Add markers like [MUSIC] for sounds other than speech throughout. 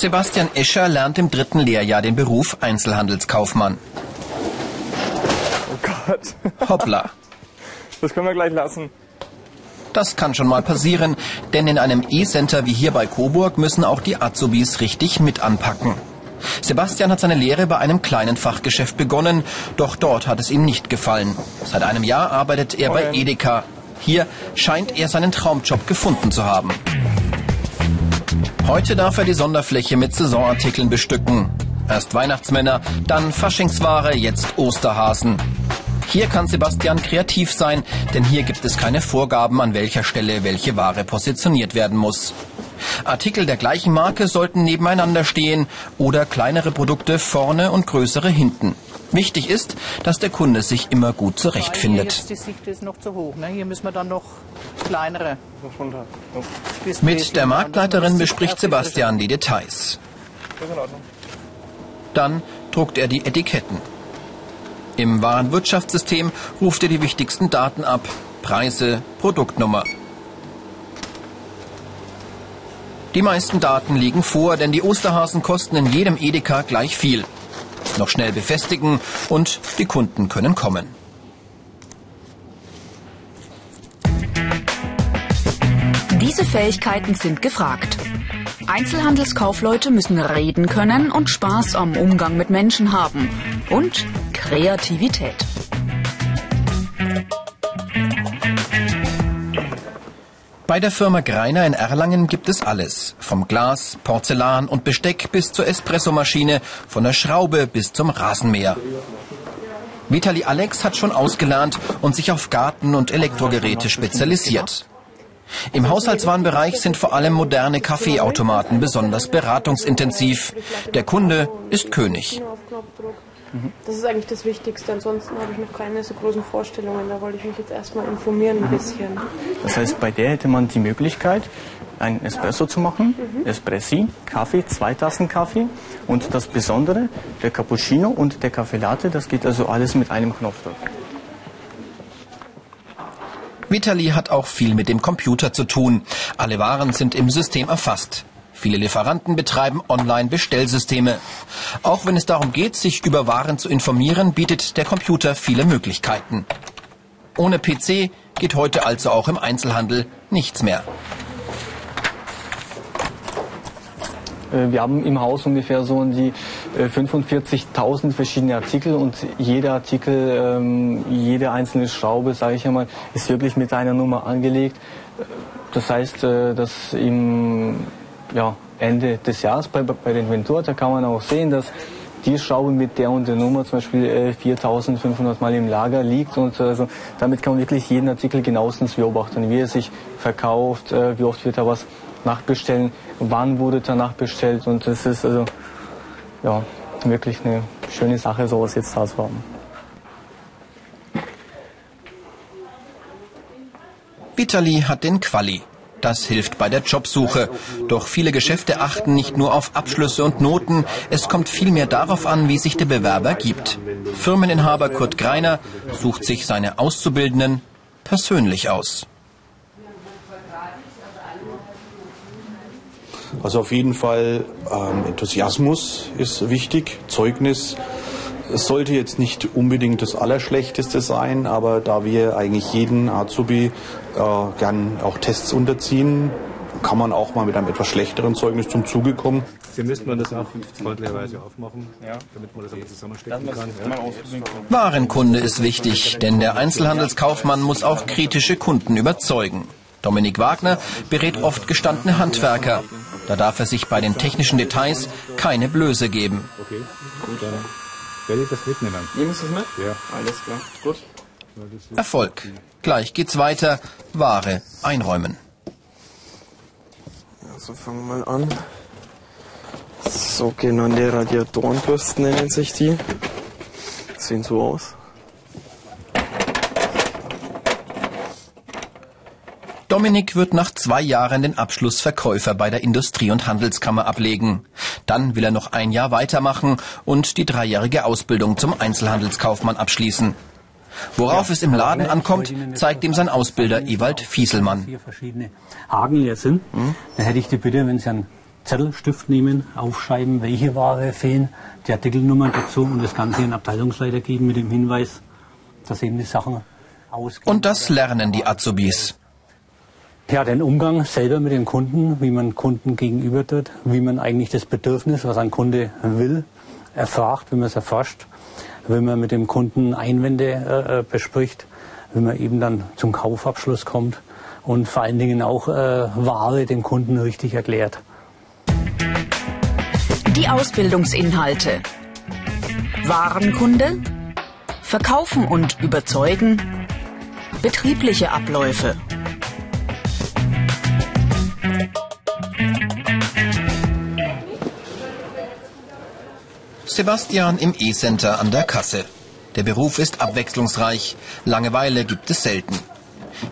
Sebastian Escher lernt im dritten Lehrjahr den Beruf Einzelhandelskaufmann. Oh Gott. Hoppla. [LAUGHS] Das können wir gleich lassen. Das kann schon mal passieren, denn in einem E-Center wie hier bei Coburg müssen auch die Azubis richtig mit anpacken. Sebastian hat seine Lehre bei einem kleinen Fachgeschäft begonnen, doch dort hat es ihm nicht gefallen. Seit einem Jahr arbeitet er bei Edeka. Hier scheint er seinen Traumjob gefunden zu haben. Heute darf er die Sonderfläche mit Saisonartikeln bestücken. Erst Weihnachtsmänner, dann Faschingsware, jetzt Osterhasen. Hier kann Sebastian kreativ sein, denn hier gibt es keine Vorgaben, an welcher Stelle welche Ware positioniert werden muss. Artikel der gleichen Marke sollten nebeneinander stehen oder kleinere Produkte vorne und größere hinten. Wichtig ist, dass der Kunde sich immer gut zurechtfindet. Jetzt die Sicht ist noch zu hoch. Ne? Hier müssen wir dann noch kleinere. Mit der Marktleiterin bespricht Sebastian die Details. Dann druckt er die Etiketten. Im Warenwirtschaftssystem ruft er die wichtigsten Daten ab. Preise, Produktnummer. Die meisten Daten liegen vor, denn die Osterhasen kosten in jedem Edeka gleich viel. Noch schnell befestigen und die Kunden können kommen. Diese Fähigkeiten sind gefragt. Einzelhandelskaufleute müssen reden können und Spaß am Umgang mit Menschen haben. Und Kreativität. Bei der Firma Greiner in Erlangen gibt es alles. Vom Glas, Porzellan und Besteck bis zur Espressomaschine, von der Schraube bis zum Rasenmäher. Vitali Alex hat schon ausgelernt und sich auf Garten- und Elektrogeräte spezialisiert. Im Haushaltswarenbereich sind vor allem moderne Kaffeeautomaten besonders beratungsintensiv. Der Kunde ist König. Das ist eigentlich das Wichtigste. Ansonsten habe ich noch keine so großen Vorstellungen. Da wollte ich mich jetzt erstmal informieren ein bisschen. Das heißt, bei der hätte man die Möglichkeit, einen Espresso zu machen, Espressi, Kaffee, zwei Tassen Kaffee und das Besondere, der Cappuccino und der Kaffee Latte, das geht also alles mit einem Knopfdruck. Vitali hat auch viel mit dem Computer zu tun. Alle Waren sind im System erfasst. Viele Lieferanten betreiben Online-Bestellsysteme. Auch wenn es darum geht, sich über Waren zu informieren, bietet der Computer viele Möglichkeiten. Ohne PC geht heute also auch im Einzelhandel nichts mehr. Äh, Wir haben im Haus ungefähr so um die äh, 45.000 verschiedene Artikel und jeder Artikel, ähm, jede einzelne Schraube, sage ich einmal, ist wirklich mit einer Nummer angelegt. Äh, Das heißt, äh, dass im ja, Ende des Jahres bei, bei der Inventur, da kann man auch sehen, dass die Schraube mit der und der Nummer zum Beispiel äh, 4500 Mal im Lager liegt und also damit kann man wirklich jeden Artikel genauestens beobachten, wie er sich verkauft, äh, wie oft wird da was nachbestellen, wann wurde danach bestellt und das ist also ja wirklich eine schöne Sache, sowas jetzt da zu haben. Vitali hat den Quali. Das hilft bei der Jobsuche. Doch viele Geschäfte achten nicht nur auf Abschlüsse und Noten, es kommt vielmehr darauf an, wie sich der Bewerber gibt. Firmeninhaber Kurt Greiner sucht sich seine Auszubildenden persönlich aus. Also auf jeden Fall ähm, Enthusiasmus ist wichtig, Zeugnis. Es sollte jetzt nicht unbedingt das Allerschlechteste sein, aber da wir eigentlich jeden Azubi äh, gern auch Tests unterziehen, kann man auch mal mit einem etwas schlechteren Zeugnis zum Zuge kommen. Sie müssten man das auch freundlicherweise aufmachen, damit man das aber zusammenstecken kann. Ja. Warenkunde ist wichtig, denn der Einzelhandelskaufmann muss auch kritische Kunden überzeugen. Dominik Wagner berät oft gestandene Handwerker. Da darf er sich bei den technischen Details keine Blöße geben. Okay, gut, dann werde ich das mitnehmen. Nehmen Sie es mit? Ja. Alles klar, gut. Erfolg. Gleich geht's weiter. Ware einräumen. Also fangen wir mal an. Sogenannte Radiatorenbürsten nennen sich die. Sehen so aus. Dominik wird nach zwei Jahren den Abschluss Verkäufer bei der Industrie- und Handelskammer ablegen. Dann will er noch ein Jahr weitermachen und die dreijährige Ausbildung zum Einzelhandelskaufmann abschließen. Worauf es im Laden ankommt, zeigt ihm sein Ausbilder Ewald Fieselmann. Vier verschiedene Haken hier sind. Mhm. Dann hätte ich die Bitte, wenn Sie einen Zettelstift nehmen, aufschreiben, welche Ware fehlen, die Artikelnummer dazu und das Ganze den Abteilungsleiter geben mit dem Hinweis, dass eben die Sachen ausgehen. Und das lernen die Azubis. Ja, den Umgang selber mit den Kunden, wie man Kunden gegenüber tut, wie man eigentlich das Bedürfnis, was ein Kunde will, erfragt, wie man es erforscht, wenn man mit dem Kunden Einwände äh, äh, bespricht, wenn man eben dann zum Kaufabschluss kommt und vor allen Dingen auch äh, Ware dem Kunden richtig erklärt. Die Ausbildungsinhalte. Warenkunde, Verkaufen und Überzeugen, betriebliche Abläufe. Sebastian im E-Center an der Kasse. Der Beruf ist abwechslungsreich. Langeweile gibt es selten.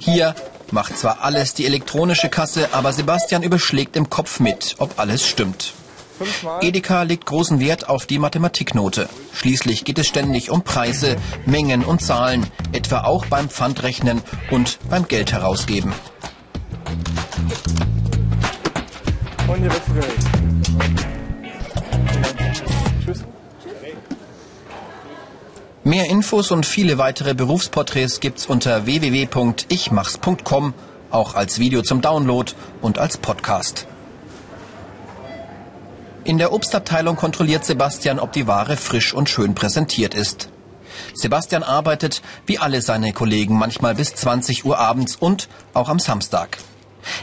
Hier macht zwar alles die elektronische Kasse, aber Sebastian überschlägt im Kopf mit, ob alles stimmt. Edeka legt großen Wert auf die Mathematiknote. Schließlich geht es ständig um Preise, Mengen und Zahlen, etwa auch beim Pfandrechnen und beim Geld herausgeben. Und hier Tschüss. Mehr Infos und viele weitere Berufsporträts gibt's unter www.ichmachs.com, auch als Video zum Download und als Podcast. In der Obstabteilung kontrolliert Sebastian, ob die Ware frisch und schön präsentiert ist. Sebastian arbeitet, wie alle seine Kollegen, manchmal bis 20 Uhr abends und auch am Samstag.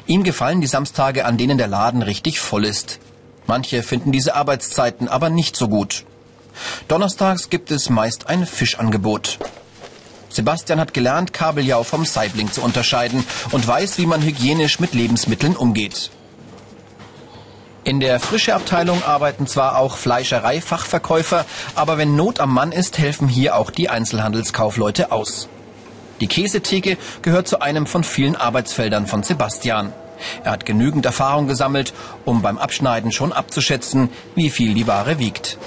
Ihm gefallen die Samstage, an denen der Laden richtig voll ist. Manche finden diese Arbeitszeiten aber nicht so gut. Donnerstags gibt es meist ein Fischangebot. Sebastian hat gelernt, Kabeljau vom Saibling zu unterscheiden und weiß, wie man hygienisch mit Lebensmitteln umgeht. In der Frischeabteilung arbeiten zwar auch Fleischerei-Fachverkäufer, aber wenn Not am Mann ist, helfen hier auch die Einzelhandelskaufleute aus. Die Käsetheke gehört zu einem von vielen Arbeitsfeldern von Sebastian. Er hat genügend Erfahrung gesammelt, um beim Abschneiden schon abzuschätzen, wie viel die Ware wiegt.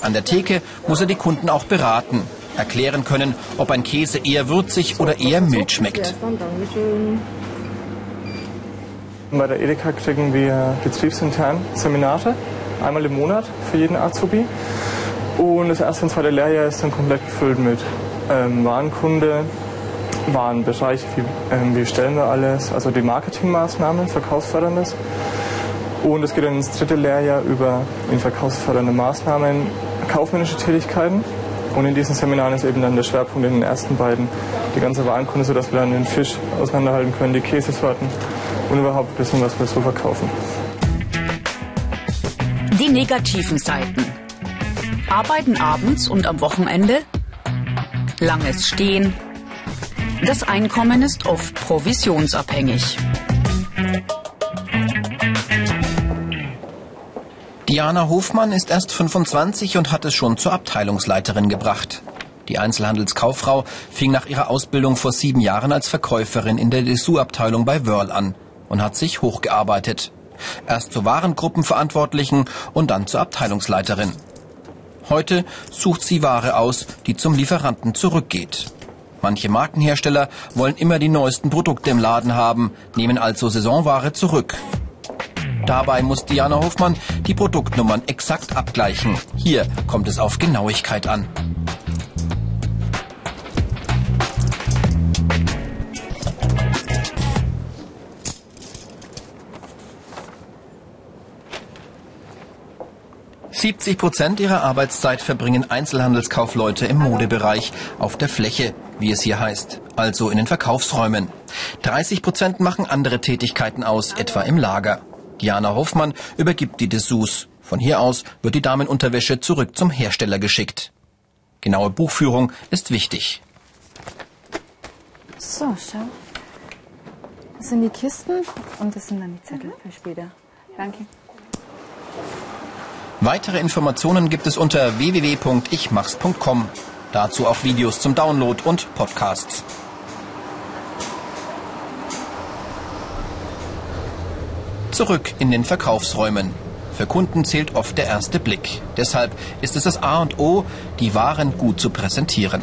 An der Theke muss er die Kunden auch beraten, erklären können, ob ein Käse eher würzig oder eher mild schmeckt. Bei der Edeka kriegen wir betriebsintern Seminare, einmal im Monat für jeden Azubi. Und das erste und zweite Lehrjahr ist dann komplett gefüllt mit ähm, Warenkunde, Warenbereich, wie, ähm, wie stellen wir alles, also die Marketingmaßnahmen, Verkaufsförderndes. Und es geht dann ins dritte Lehrjahr über in verkaufsfördernde Maßnahmen, kaufmännische Tätigkeiten. Und in diesen Seminaren ist eben dann der Schwerpunkt in den ersten beiden die ganze Warenkunde, sodass wir dann den Fisch auseinanderhalten können, die Käsesorten und überhaupt wissen, was wir so verkaufen. Die negativen Seiten. Arbeiten abends und am Wochenende. Langes Stehen. Das Einkommen ist oft provisionsabhängig. Diana Hofmann ist erst 25 und hat es schon zur Abteilungsleiterin gebracht. Die Einzelhandelskauffrau fing nach ihrer Ausbildung vor sieben Jahren als Verkäuferin in der Dessous-Abteilung bei Wörl an und hat sich hochgearbeitet. Erst zur Warengruppenverantwortlichen und dann zur Abteilungsleiterin. Heute sucht sie Ware aus, die zum Lieferanten zurückgeht. Manche Markenhersteller wollen immer die neuesten Produkte im Laden haben, nehmen also Saisonware zurück. Dabei muss Diana Hofmann die Produktnummern exakt abgleichen. Hier kommt es auf Genauigkeit an. Siebzig Prozent ihrer Arbeitszeit verbringen Einzelhandelskaufleute im Modebereich, auf der Fläche, wie es hier heißt, also in den Verkaufsräumen. 30 Prozent machen andere Tätigkeiten aus, etwa im Lager. Diana Hoffmann übergibt die Dessous. Von hier aus wird die Damenunterwäsche zurück zum Hersteller geschickt. Genaue Buchführung ist wichtig. So, schau. Das sind die Kisten und das sind dann die Zettel für später. Danke. Weitere Informationen gibt es unter www.ichmachs.com. Dazu auch Videos zum Download und Podcasts. Zurück in den Verkaufsräumen. Für Kunden zählt oft der erste Blick. Deshalb ist es das A und O, die Waren gut zu präsentieren.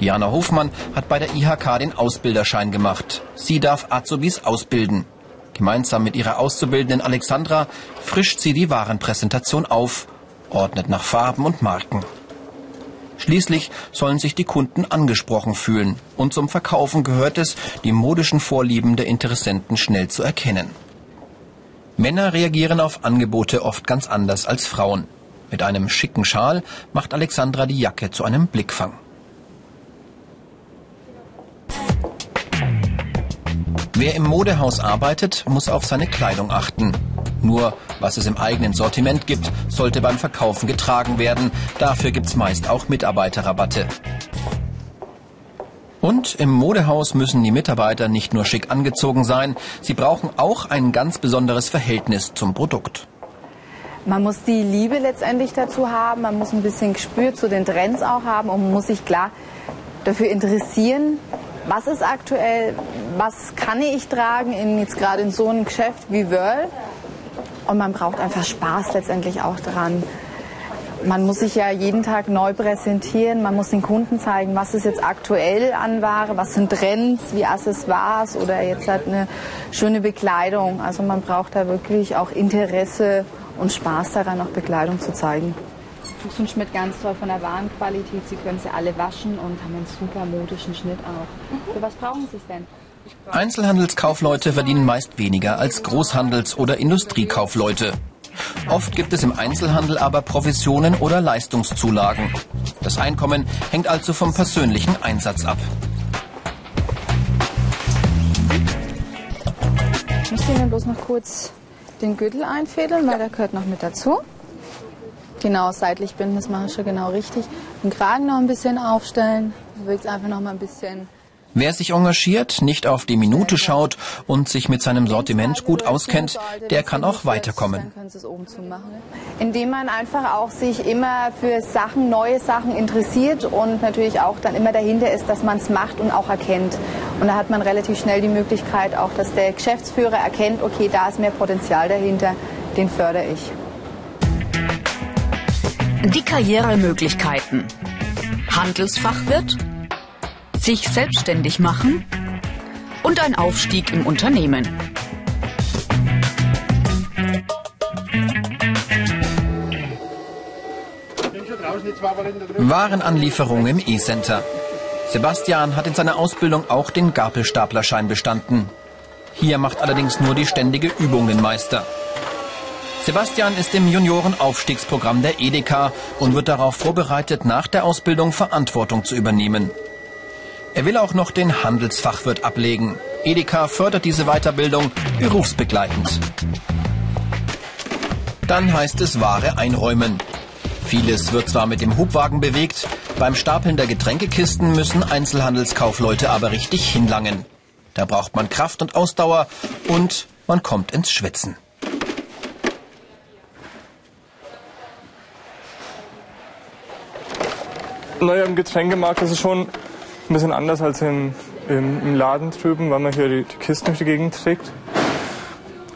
Diana Hofmann hat bei der IHK den Ausbilderschein gemacht. Sie darf Azubis ausbilden. Gemeinsam mit ihrer Auszubildenden Alexandra frischt sie die Warenpräsentation auf, ordnet nach Farben und Marken. Schließlich sollen sich die Kunden angesprochen fühlen. Und zum Verkaufen gehört es, die modischen Vorlieben der Interessenten schnell zu erkennen. Männer reagieren auf Angebote oft ganz anders als Frauen. Mit einem schicken Schal macht Alexandra die Jacke zu einem Blickfang. Wer im Modehaus arbeitet, muss auf seine Kleidung achten. Nur was es im eigenen Sortiment gibt, sollte beim Verkaufen getragen werden. Dafür gibt's meist auch Mitarbeiterrabatte. Und im Modehaus müssen die Mitarbeiter nicht nur schick angezogen sein, sie brauchen auch ein ganz besonderes Verhältnis zum Produkt. Man muss die Liebe letztendlich dazu haben, man muss ein bisschen Gespür zu den Trends auch haben und man muss sich klar dafür interessieren, was ist aktuell, was kann ich tragen, in, jetzt gerade in so einem Geschäft wie Wörl. Und man braucht einfach Spaß letztendlich auch dran. Man muss sich ja jeden Tag neu präsentieren, man muss den Kunden zeigen, was ist jetzt aktuell an Ware, was sind Trends, wie Accessoires oder jetzt halt eine schöne Bekleidung. Also man braucht da wirklich auch Interesse und Spaß daran, auch Bekleidung zu zeigen. Fuchs und Schmidt ganz toll von der Warenqualität. Sie können sie alle waschen und haben einen super modischen Schnitt auch. Für was brauchen Sie es denn? Einzelhandelskaufleute verdienen meist weniger als Großhandels- oder Industriekaufleute. Oft gibt es im Einzelhandel aber Provisionen oder Leistungszulagen. Das Einkommen hängt also vom persönlichen Einsatz ab. Ich muss Ihnen bloß noch kurz den Gürtel einfädeln, weil der gehört noch mit dazu. Genau, seitlich binden, das mache ich schon genau richtig. Den Kragen noch ein bisschen aufstellen, wirkt es einfach noch mal ein bisschen Wer sich engagiert, nicht auf die Minute schaut und sich mit seinem Sortiment gut auskennt, der kann auch weiterkommen. Indem man einfach auch sich immer für Sachen, neue Sachen interessiert und natürlich auch dann immer dahinter ist, dass man es macht und auch erkennt. Und da hat man relativ schnell die Möglichkeit auch, dass der Geschäftsführer erkennt, okay, da ist mehr Potenzial dahinter, den fördere ich. Die Karrieremöglichkeiten. Handelsfachwirt, sich selbstständig machen und ein Aufstieg im Unternehmen. Warenanlieferung im E-Center. Sebastian hat in seiner Ausbildung auch den Gabelstaplerschein bestanden. Hier macht allerdings nur die ständige Übung den Meister. Sebastian ist im Juniorenaufstiegsprogramm der Edeka und wird darauf vorbereitet, nach der Ausbildung Verantwortung zu übernehmen. Er will auch noch den Handelsfachwirt ablegen. Edeka fördert diese Weiterbildung berufsbegleitend. Dann heißt es Ware einräumen. Vieles wird zwar mit dem Hubwagen bewegt, beim Stapeln der Getränkekisten müssen Einzelhandelskaufleute aber richtig hinlangen. Da braucht man Kraft und Ausdauer und man kommt ins Schwitzen. Naja, im Getränkemarkt ist es schon ein bisschen anders als im, im, im Laden drüben, weil man hier die, die, Kisten durch die Gegend trägt.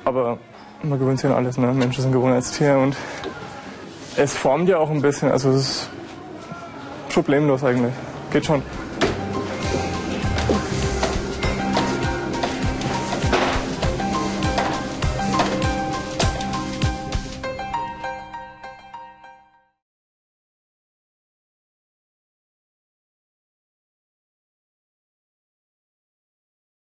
Aber man gewöhnt sich an alles, ne? Menschen sind Gewohnheitstiere und es formt ja auch ein bisschen, also es ist problemlos eigentlich. Geht schon.